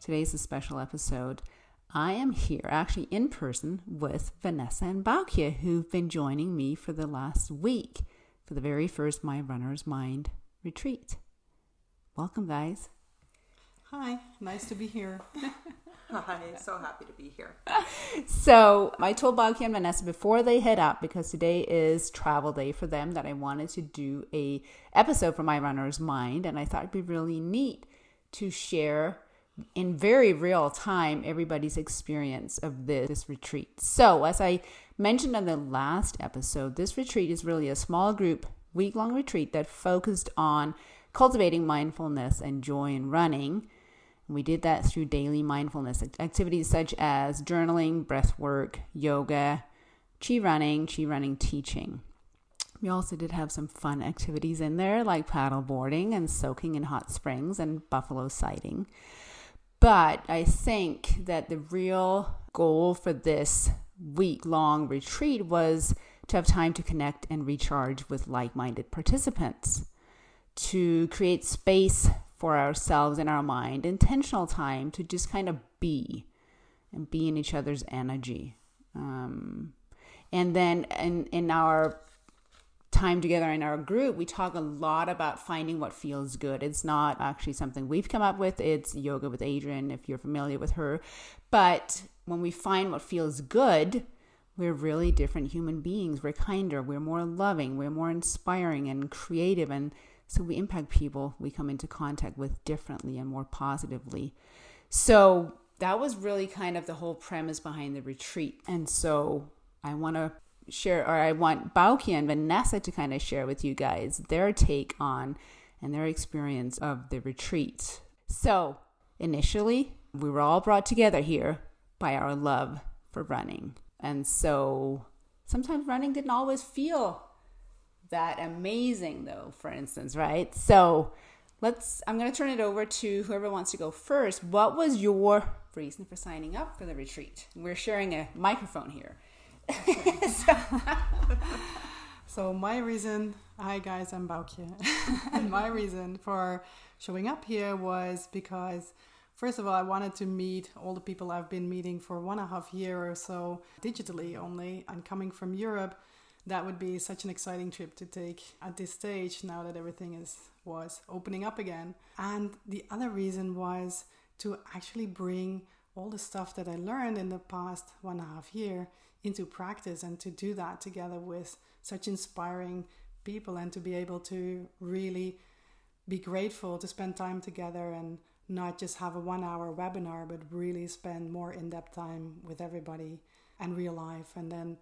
Today's a special episode. I am here actually in person with Vanessa and Boukje, who've been joining me for the last week for the very first My Runner's Mind retreat. Welcome, guys. Hi, nice to be here. Hi, so happy to be here. So, I told Boukje and Vanessa before they head up, because today is travel day for them, that I wanted to do a episode for My Runner's Mind, and I thought it'd be really neat to share in very real time everybody's experience of this, this retreat. So, as I mentioned on the last episode, this retreat is really a small group, week long retreat that focused on cultivating mindfulness and joy in running. We did that through daily mindfulness activities such as journaling, breath work, yoga, chi running, chi running teaching. We also did have some fun activities in there like paddle boarding and soaking in hot springs and buffalo sighting. But I think that the real goal for this week long retreat was to have time to connect and recharge with like minded participants, to create space for ourselves in our mind, intentional time to just kind of be and be in each other's energy. Um, and then in, in our time together in our group, we talk a lot about finding what feels good. It's not actually something we've come up with, it's yoga with Adriene, if you're familiar with her. But when we find what feels good, we're really different human beings. We're kinder, we're more loving, we're more inspiring and creative. And so we impact people we come into contact with differently and more positively. So that was really kind of the whole premise behind the retreat. And so I want to share, or I want Boukje and Vanessa to kind of share with you guys their take on and their experience of the retreat. So, initially, we were all brought together here by our love for running. And so, sometimes running didn't always feel that amazing, though, for instance, right? So, let's, I'm going to turn it over to whoever wants to go first. What was your reason for signing up for the retreat? We're sharing a microphone here. So, so, my reason, hi guys, I'm Boukje. and my reason for showing up here was because First of all, I wanted to meet all the people I've been meeting for one and a half year or so digitally only. And coming from Europe, that would be such an exciting trip to take at this stage now that everything is was opening up again. And the other reason was to actually bring all the stuff that I learned in the past one and a half year into practice and to do that together with such inspiring people and to be able to really be grateful to spend time together and not just have a one hour webinar, but really spend more in depth time with everybody and real life. And then,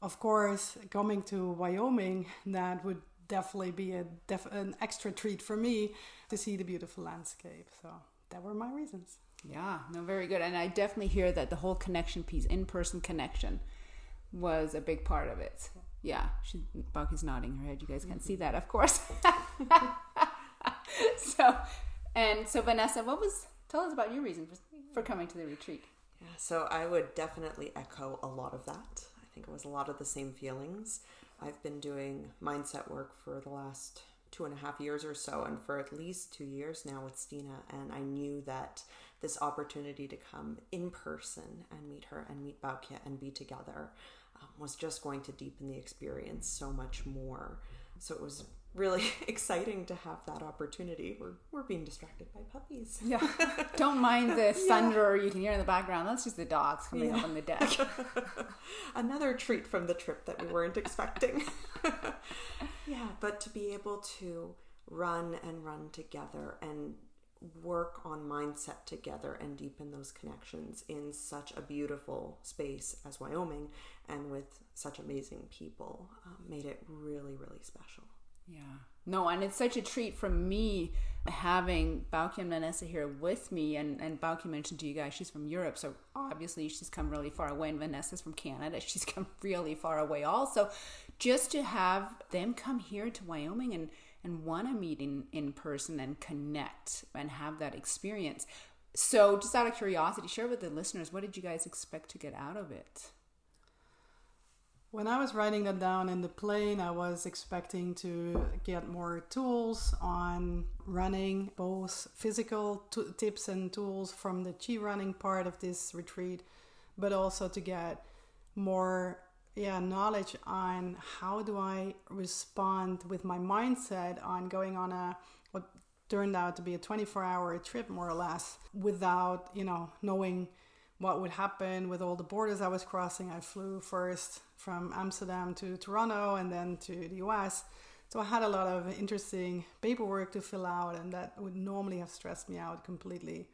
of course, coming to Wyoming, that would definitely be a def- an extra treat for me to see the beautiful landscape. So that were my reasons. Yeah, no, very good. And I definitely hear that the whole connection piece, in person connection, was a big part of it. Yeah, she Boukje's nodding her head. You guys can't see mm-hmm. that, of course. so, and so Vanessa, what was? Tell us about your reason for, for coming to the retreat. Yeah, so I would definitely echo a lot of that. I think it was a lot of the same feelings. I've been doing mindset work for the last two and a half years or so, and for at least two years now with Stine. And I knew that this opportunity to come in person and meet her and meet Boukje and be together was just going to deepen the experience so much more. so it was really exciting to have that opportunity. We're, we're being distracted by puppies. Yeah. Don't mind the thunder you can hear in the background. That's just the dogs coming yeah. up on the deck. Another treat from the trip that we weren't expecting. yeah, but to be able to run and run together and work on mindset together and deepen those connections in such a beautiful space as Wyoming and with such amazing people um, made it really, really special. Yeah. No, and it's such a treat for me having Boukje and Vanessa here with me. And, and Boukje mentioned to you guys she's from Europe, so obviously she's come really far away. And Vanessa's from Canada, she's come really far away also. Just to have them come here to Wyoming and, and want to meet in, in person and connect and have that experience. So, just out of curiosity, share with the listeners what did you guys expect to get out of it? When I was writing that down in the plane, I was expecting to get more tools on running, both physical t- tips and tools from the chi running part of this retreat, but also to get more yeah knowledge on how do I respond with my mindset on going on a what turned out to be a 24 hour trip more or less without you know knowing what would happen with all the borders I was crossing. I flew first from Amsterdam to Toronto and then to the US. So I had a lot of interesting paperwork to fill out, and that would normally have stressed me out completely.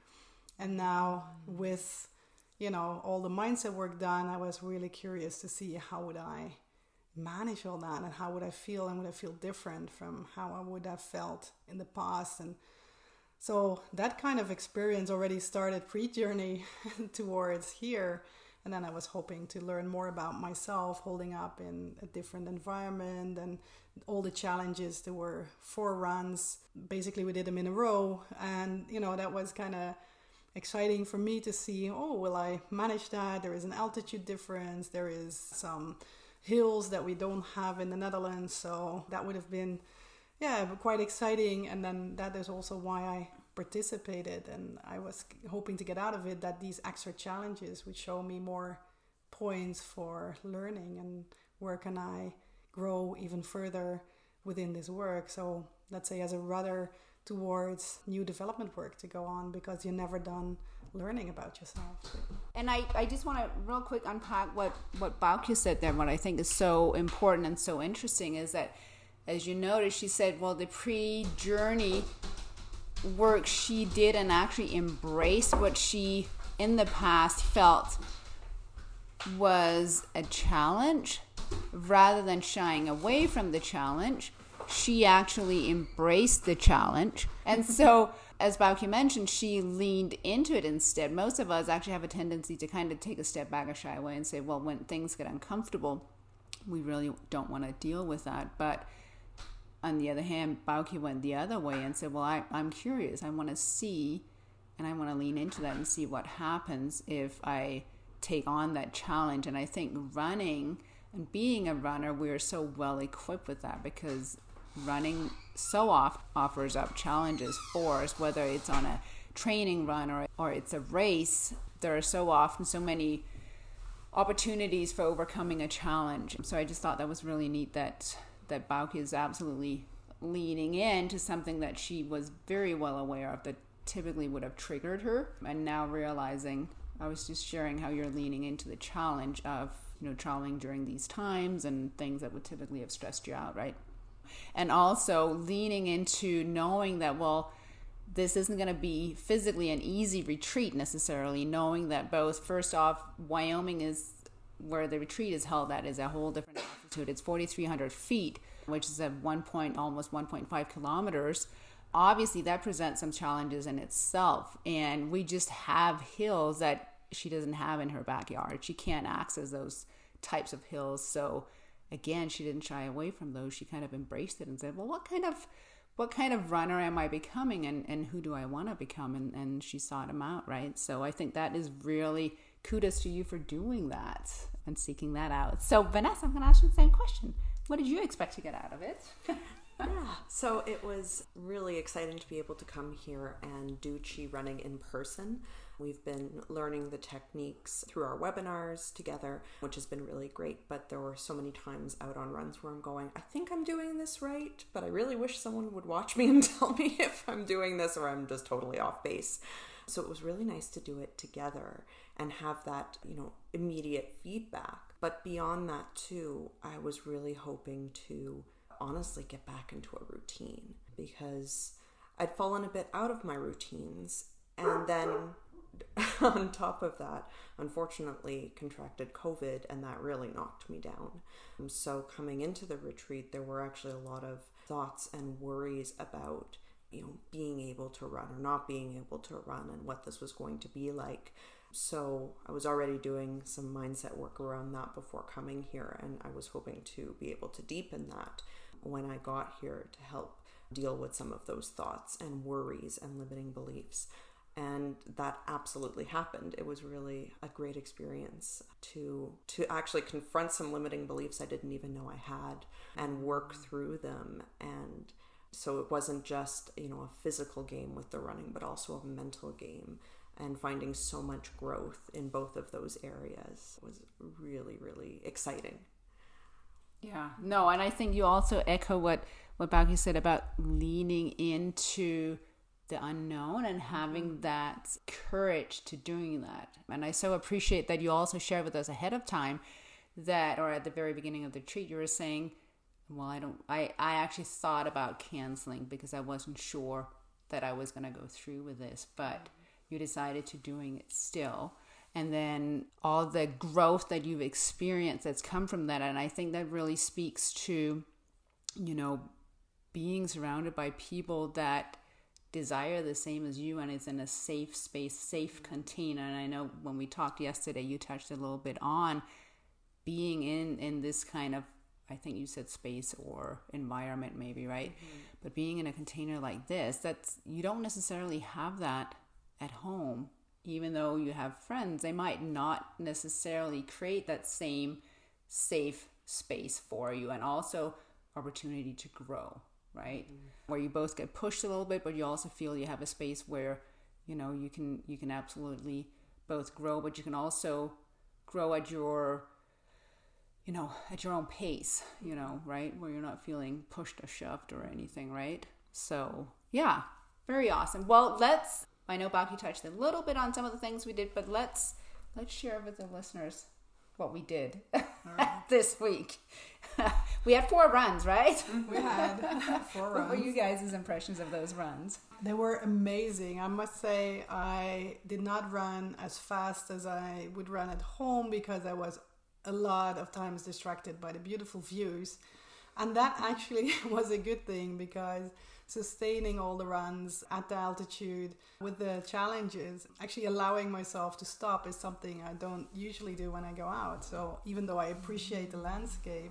And now, mm. with you know all the mindset work done, I was really curious to see how would I manage all that, and how would I feel, and would I feel different from how I would have felt in the past, and so that kind of experience already started pre-journey towards here. And then I was hoping to learn more about myself holding up in a different environment and all the challenges there were four runs basically we did them in a row. And you know that was kind of exciting for me to see oh will I manage that? There is an altitude difference. There is some hills that we don't have in the Netherlands. So that would have been yeah quite exciting. And then that is also why I participated. And i was hoping to get out of it that these extra challenges would show me more points for learning and where can i grow even further within this work. So let's say as a rudder towards new development work to go on because you're never done learning about yourself. And I, I just want to real quick unpack what, what Boukje said there. What I think is so important and so interesting is that, as you noticed, she said, well, the pre journey work she did and actually embrace what she in the past felt was a challenge rather than shying away from the challenge she actually embraced the challenge and mm-hmm. so as Boukje mentioned she leaned into it instead most of us actually have a tendency to kind of take a step back or shy away and say well when things get uncomfortable we really don't want to deal with that but on the other hand, Boukje went the other way and said, Well, I, I'm curious. I want to see and I want to lean into that and see what happens if I take on that challenge. And I think running and being a runner, we're so well equipped with that because running so often offers up challenges for us, whether it's on a training run or, or it's a race. There are so often so many opportunities for overcoming a challenge. So I just thought that was really neat that that Boukje is absolutely leaning into something that she was very well aware of that typically would have triggered her and now realizing I was just sharing how you're leaning into the challenge of you know traveling during these times and things that would typically have stressed you out right and also leaning into knowing that well this isn't going to be physically an easy retreat necessarily knowing that both first off Wyoming is where the retreat is held at is a whole different altitude. It's 4,300 feet, which is at one point almost 1.5 kilometers. Obviously, that presents some challenges in itself. And we just have hills that she doesn't have in her backyard. She can't access those types of hills. So, again, she didn't shy away from those. She kind of embraced it and said, well, what kind of what kind of runner am I becoming and, and who do I want to become? And, and she sought him out, right? So I think that is really kudos to you for doing that and seeking that out. So, Vanessa, I'm going to ask you the same question. What did you expect to get out of it? yeah, so it was really exciting to be able to come here and do chi running in person. We've been learning the techniques through our webinars together, which has been really great. But there were so many times out on runs where I'm going, I think I'm doing this right, but I really wish someone would watch me and tell me if I'm doing this or I'm just totally off base. So it was really nice to do it together and have that, you know, immediate feedback. But beyond that, too, I was really hoping to honestly get back into a routine because I'd fallen a bit out of my routines. And then on top of that, unfortunately, contracted COVID, and that really knocked me down. Um, so, coming into the retreat, there were actually a lot of thoughts and worries about you know being able to run or not being able to run and what this was going to be like so i was already doing some mindset work around that before coming here and i was hoping to be able to deepen that when i got here to help deal with some of those thoughts and worries and limiting beliefs and that absolutely happened. It was really a great experience to to actually confront some limiting beliefs i didn't even know i had and work through them. And so it wasn't just you know a physical game with the running but also a mental game. And finding so much growth in both of those areas was really really exciting. Yeah. No and i think you also echo what what Boukje said about leaning into the unknown and having mm-hmm. that courage to doing that. And i so appreciate that you also shared with us ahead of time that or at the very beginning of the treat you were saying well i don't i i actually thought about canceling because i wasn't sure that i was going to go through with this but you decided to doing it still. And then all the growth that you've experienced that's come from that and i think that really speaks to you know being surrounded by people that desire the same as you and it's in a safe space safe container and i know when we talked yesterday you touched a little bit on being in in this kind of I think you said space or environment, maybe, right? Mm-hmm. But being in a container like this, that's you don't necessarily have that at home. Even though you have friends, they might not necessarily create that same safe space for you, and also opportunity to grow, right? Mm-hmm. Where you both get pushed a little bit, but you also feel you have a space where you know you can you can absolutely both grow, but you can also grow at your you know, at your own pace, you know, right? Where you're not feeling pushed or shoved or anything, right? So, yeah, very awesome. Well, let's I know Boukje touched a little bit on some of the things we did, but let's let's share with the listeners what we did. this week. we had four runs, right? Mm-hmm. We had four runs. What were you guys' impressions of those runs? They were amazing. I must say, I did not run as fast as I would run at home because I was a lot of times distracted by the beautiful views. And that actually was a good thing because sustaining all the runs at the altitude with the challenges, actually allowing myself to stop is something I don't usually do when I go out. So even though I appreciate the landscape,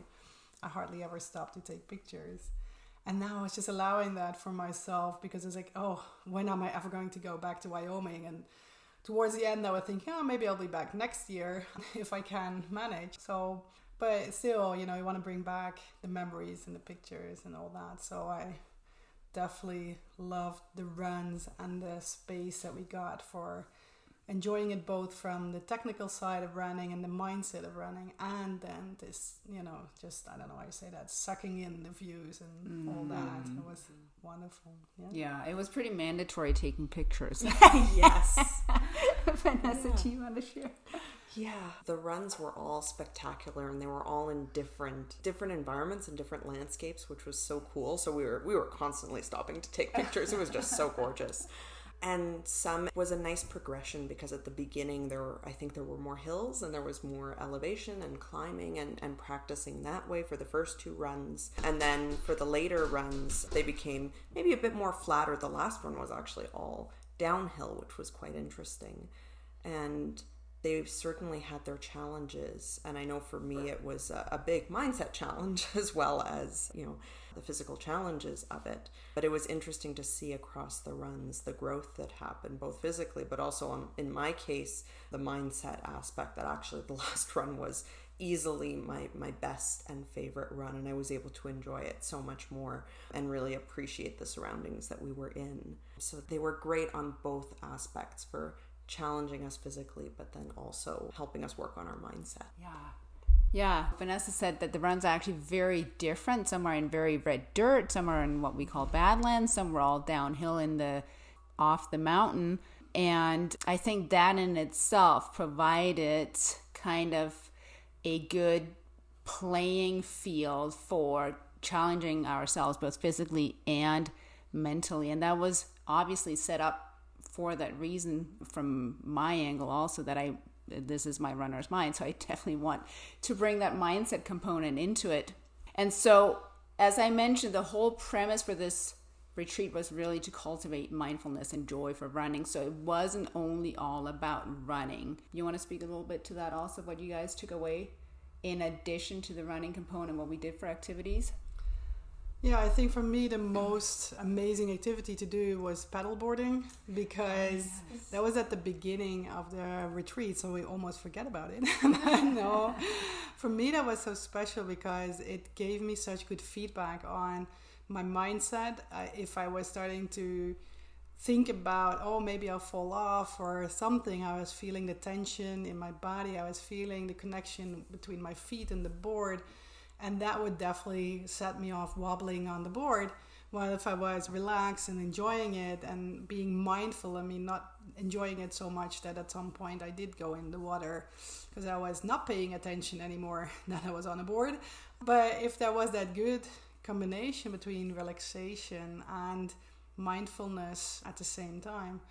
I hardly ever stop to take pictures. And now it's just allowing that for myself because it's like, oh, when am I ever going to go back to Wyoming? And towards the end, I was thinking, oh, maybe I'll be back next year if I can manage. So, but still, you know, you want to bring back the memories and the pictures and all that. So I definitely loved the runs and the space that we got for enjoying it both from the technical side of running and the mindset of running and then this you know just i don't know how you say that sucking in the views and mm. all that. It was wonderful yeah. yeah it was pretty mandatory taking pictures. Yes. Vanessa yeah. do you want to share? Yeah the runs were all spectacular and they were all in different different environments and different landscapes which was so cool. So we were we were constantly stopping to take pictures. It was just so gorgeous and some was a nice progression because at the beginning there were i think there were more hills and there was more elevation and climbing and, and practicing that way for the first two runs. And then for the later runs they became maybe a bit more flatter. The last one was actually all downhill which was quite interesting. And they've certainly had their challenges. And i know for me it was a, a big mindset challenge as well as you know the physical challenges of it. But it was interesting to see across the runs the growth that happened, both physically, but also on, in my case, the mindset aspect that actually the last run was easily my my best and favorite run and I was able to enjoy it so much more and really appreciate the surroundings that we were in. So they were great on both aspects for challenging us physically but then also helping us work on our mindset. Yeah. Yeah, Vanessa said that the runs are actually very different. Some are in very red dirt, some are in what we call badlands, some were all downhill in the off the mountain. And I think that in itself provided kind of a good playing field for challenging ourselves both physically and mentally. And that was obviously set up for that reason from my angle also that I this is my runner's mind. So I definitely want to bring that mindset component into it. And so as I mentioned, the whole premise for this retreat was really to cultivate mindfulness and joy for running. So it wasn't only all about running. You want to speak a little bit to that also, what you guys took away in addition to the running component, what we did for activities? Yeah, I think for me the most amazing activity to do was paddleboarding because oh, yes. that was at the beginning of the retreat, so we almost forget about it. no, for me that was so special because it gave me such good feedback on my mindset. if I was starting to think about, oh, maybe I'll fall off or something, I was feeling the tension in my body, I was feeling the connection between my feet and the board, and that would definitely set me off wobbling on the board. While if I was relaxed and enjoying it and being mindful, I mean, not enjoying it so much that at some point I did go in the water because I was not paying attention anymore that I was on a board. But if there was that good combination between relaxation and mindfulness at the same time,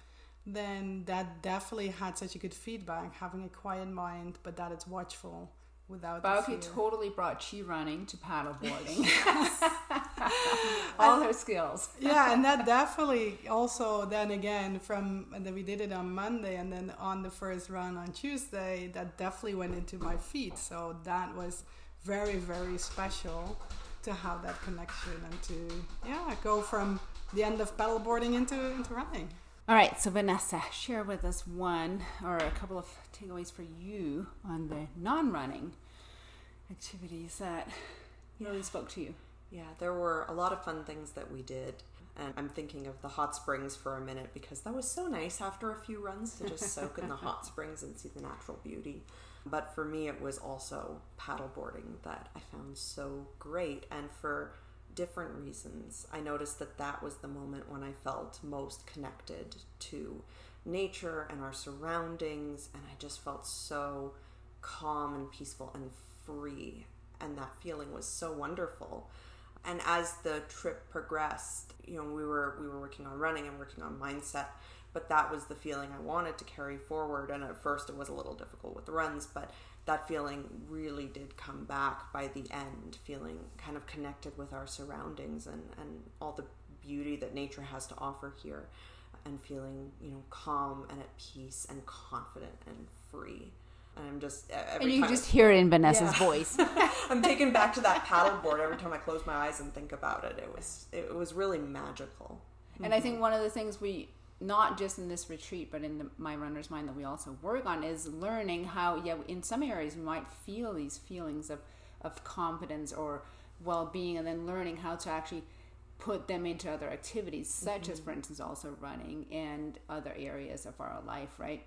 then that definitely had such a good feedback. Having a quiet mind, but that it's watchful without. Boukje totally brought chi running to paddleboarding. All her skills. yeah, and that definitely also then again from that we did it on Monday and then on the first run on Tuesday, that definitely went into my feet. So that was very very special to have that connection and to yeah go from the end of paddleboarding into into running. All right, so Vanessa, share with us one or a couple of takeaways for you on the non-running activities that really spoke to you. Yeah, there were a lot of fun things that we did. And I'm thinking of the hot springs for a minute because that was so nice after a few runs to just soak in the hot springs and see the natural beauty. But for me, it was also paddleboarding that I found so great. And for different reasons, I noticed that that was the moment when I felt most connected to nature and our surroundings. And I just felt so calm and peaceful and free. And that feeling was so wonderful. And as the trip progressed, you know, we were we were working on running and working on mindset but that was the feeling I wanted to carry forward. And at first, it was a little difficult with the runs, but that feeling really did come back by the end, feeling kind of connected with our surroundings and, and all the beauty that nature has to offer here, and feeling, you know, calm and at peace and confident and free. And I'm just and you just hear it in Vanessa's yeah. voice. I'm taken back to that paddleboard every time I close my eyes and think about it. It was it was really magical. And I think mm-hmm. one of the things we not just in this retreat, but in the, my runner's mind that we also work on is learning how, yeah, in some areas we might feel these feelings of, of confidence or well being, and then learning how to actually put them into other activities, such mm-hmm. as, for instance, also running and other areas of our life, right?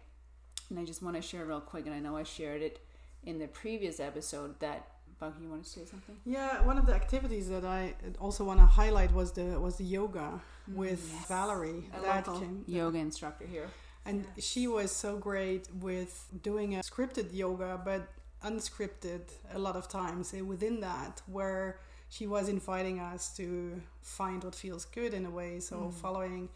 And I just want to share real quick, and I know I shared it in the previous episode that You want to say something? Yeah, one of the activities that I also want to highlight was the was the yoga mm, with yes. Valerie, a that came, yoga instructor here, and yes. she was so great with doing a scripted yoga, but unscripted a lot of times. Within that, where she was inviting us to find what feels good in a way, so mm. following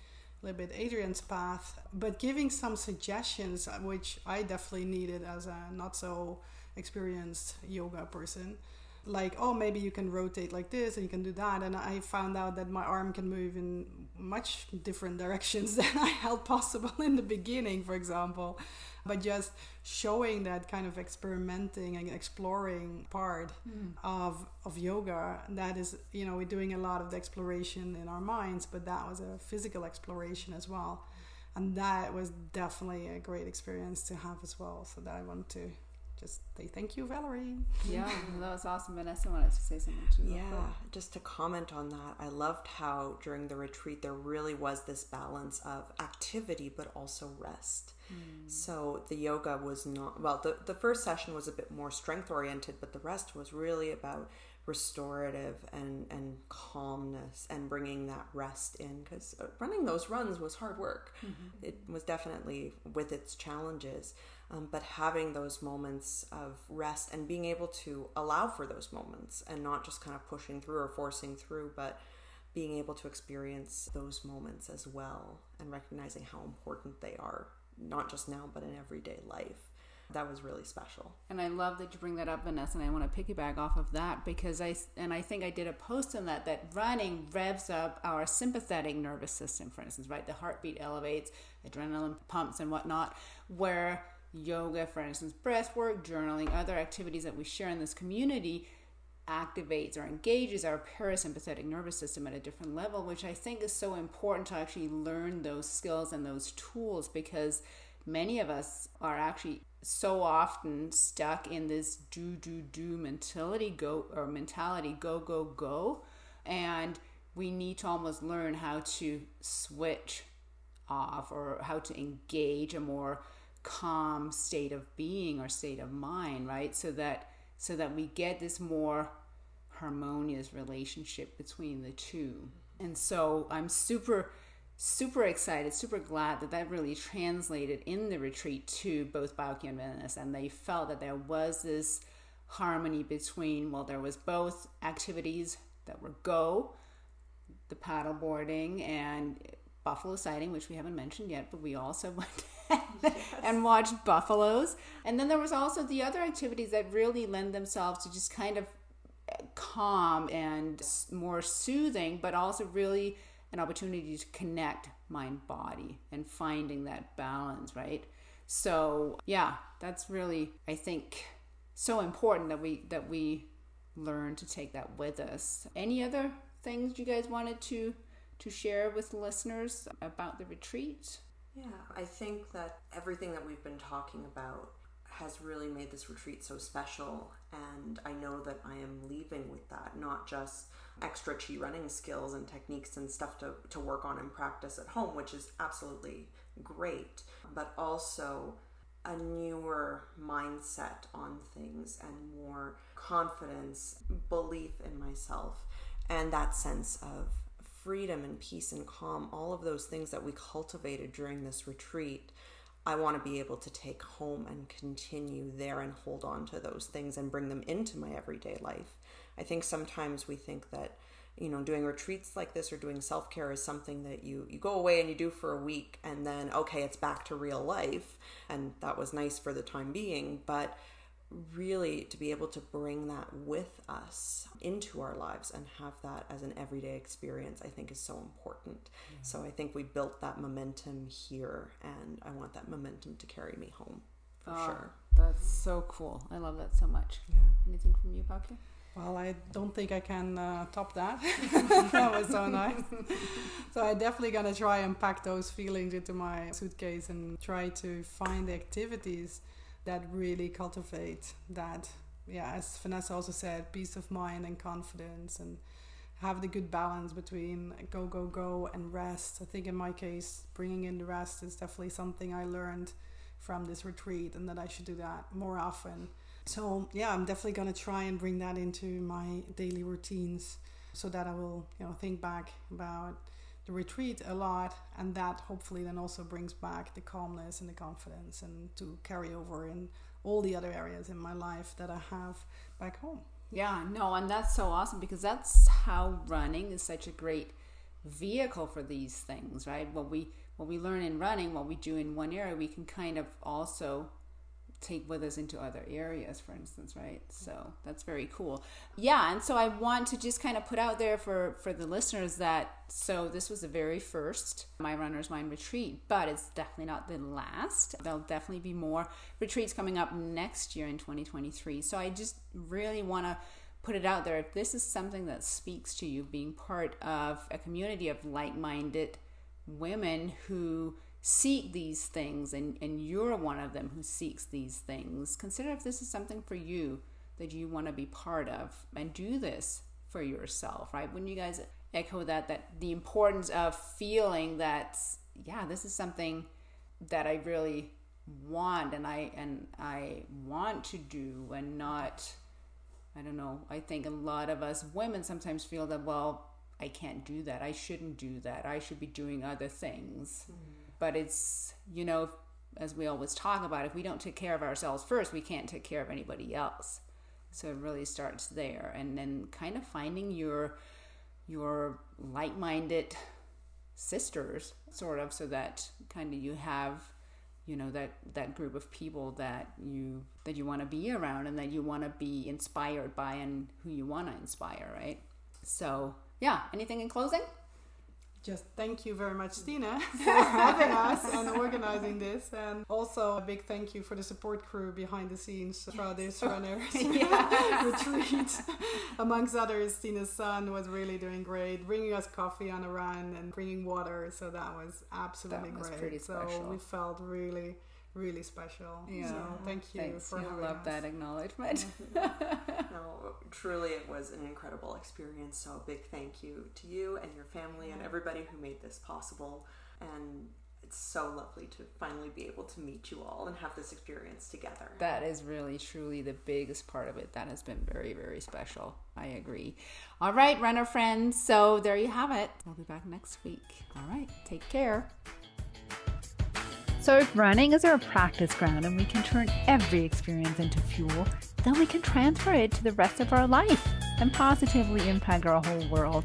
a little bit Adriene's path, but giving some suggestions, uh, which I definitely needed as a not so experienced yoga person. Like oh maybe you can rotate like this and you can do that. And i found out that my arm can move in much different directions than i held possible in the beginning for example. But just showing that kind of experimenting and exploring part mm. of of yoga that is you know we're doing a lot of the exploration in our minds but that was a physical exploration as well. And that was definitely a great experience to have as well. So that i want to just say thank you, Valerie. Yeah, that was awesome. Vanessa wanted to say something too. Yeah, just to comment on that, I loved how during the retreat there really was this balance of activity but also rest. Mm. So the yoga was not, well, the, the first session was a bit more strength oriented, but the rest was really about restorative and and calmness and bringing that rest in because uh, running those runs was hard work mm-hmm. it was definitely with its challenges um, but having those moments of rest and being able to allow for those moments and not just kind of pushing through or forcing through but being able to experience those moments as well and recognizing how important they are not just now but in everyday life that was really special. And I love that you bring that up, Vanessa. And I want to piggyback off of that because I and I think I did a post on that that running revs up our sympathetic nervous system, for instance, right? The heartbeat elevates, adrenaline pumps, and whatnot. Where yoga, for instance, breath work, journaling, other activities that we share in this community activates or engages our parasympathetic nervous system at a different level, which I think is so important to actually learn those skills and those tools because many of us are actually so often stuck in this do do do mentality go or mentality go go go and we need to almost learn how to switch off or how to engage a more calm state of being or state of mind right so that so that we get this more harmonious relationship between the two and so i'm super super excited, super glad that that really translated in the retreat to both Boukje and Venice. And they felt that there was this harmony between, well, there was both activities that were go, the paddle boarding, and buffalo sighting, which we haven't mentioned yet, but we also went yes. and watched buffaloes. And then there was also the other activities that really lend themselves to just kind of eh, calm and more soothing, but also really an opportunity to connect mind body and finding that balance right so yeah that's really i think so important that we that we learn to take that with us any other things you guys wanted to to share with listeners about the retreat yeah i think that everything that we've been talking about has really made this retreat so special and i know that i am leaving with that not just extra chi running skills and techniques and stuff to, to work on and practice at home, which is absolutely great, but also a newer mindset on things and more confidence, belief in myself, and that sense of freedom and peace and calm, all of those things that we cultivated during this retreat. I want to be able to take home and continue there and hold on to those things and bring them into my everyday life. I think sometimes we think that you know doing retreats like this or doing self-care is something that you you go away and you do for a week and then okay it's back to real life and that was nice for the time being but really to be able to bring that with us into our lives and have that as an everyday experience i think is so important mm-hmm. so i think we built that momentum here and i want that momentum to carry me home for oh, sure that's so cool i love that so much yeah anything from you Boukje? Well, I don't think I can uh, top that. that was so nice. so I definitely gonna try and pack those feelings into my suitcase and try to find the activities that really cultivate that. Yeah, as Vanessa also said, peace of mind and confidence, and have the good balance between go go go and rest. I think in my case, bringing in the rest is definitely something I learned from this retreat, and that I should do that more often so yeah, I'm definitely gonna try and bring that into my daily routines so that I will, you know, think back about the retreat a lot and that hopefully then also brings back the calmness and the confidence and to carry over in all the other areas in my life that I have back home. Yeah, no, and that's so awesome because that's how running is such a great vehicle for these things, right? What we what we learn in running, what we do in one area, we can kind of also take with us into other areas, for instance, right? So that's very cool. Yeah, and so I want to just kind of put out there for for the listeners that so this was the very first My Runner's Mind retreat, but it's definitely not the last. There'll definitely be more retreats coming up next year in 2023. So I just really want to put it out there. If this is something that speaks to you, being part of a community of like-minded women who seek these things and, and you're one of them who seeks these things, consider if this is something for you that you want to be part of and do this for yourself, right? When you guys echo that, that the importance of feeling that, yeah, this is something that I really want and I and I want to do and not I don't know. I think a lot of us women sometimes feel that well, I can't do that. I shouldn't do that. I should be doing other things. Mm-hmm. But it's, you know, as we always talk about, if we don't take care of ourselves first, we can't take care of anybody else. So it really starts there. And then kind of finding your your like-minded sisters sort of so that kind of you have you know that that group of people that you that you want to be around and that you want to be inspired by and who you want to inspire right? So yeah anything in closing just thank you very much, Stine, for having us and organizing this. And also a big thank you for the support crew behind the scenes for this runners retreat. Amongst others, Stine's son was really doing great, bringing us coffee on a run and bringing water. So that was absolutely that was great. So we felt really really special. Yeah. So thank you Thanks. for I love us. that acknowledgement. no, truly it was an incredible experience. So a big thank you to you and your family and everybody who made this possible. And it's so lovely to finally be able to meet you all and have this experience together. That is really truly the biggest part of it. That has been very, very special. I agree. All right, runner friends. So there you have it. We'll be back next week. All right. Take care. So, if running is our practice ground and we can turn every experience into fuel, then we can transfer it to the rest of our life and positively impact our whole world,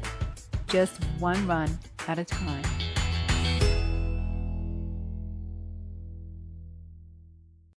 just one run at a time.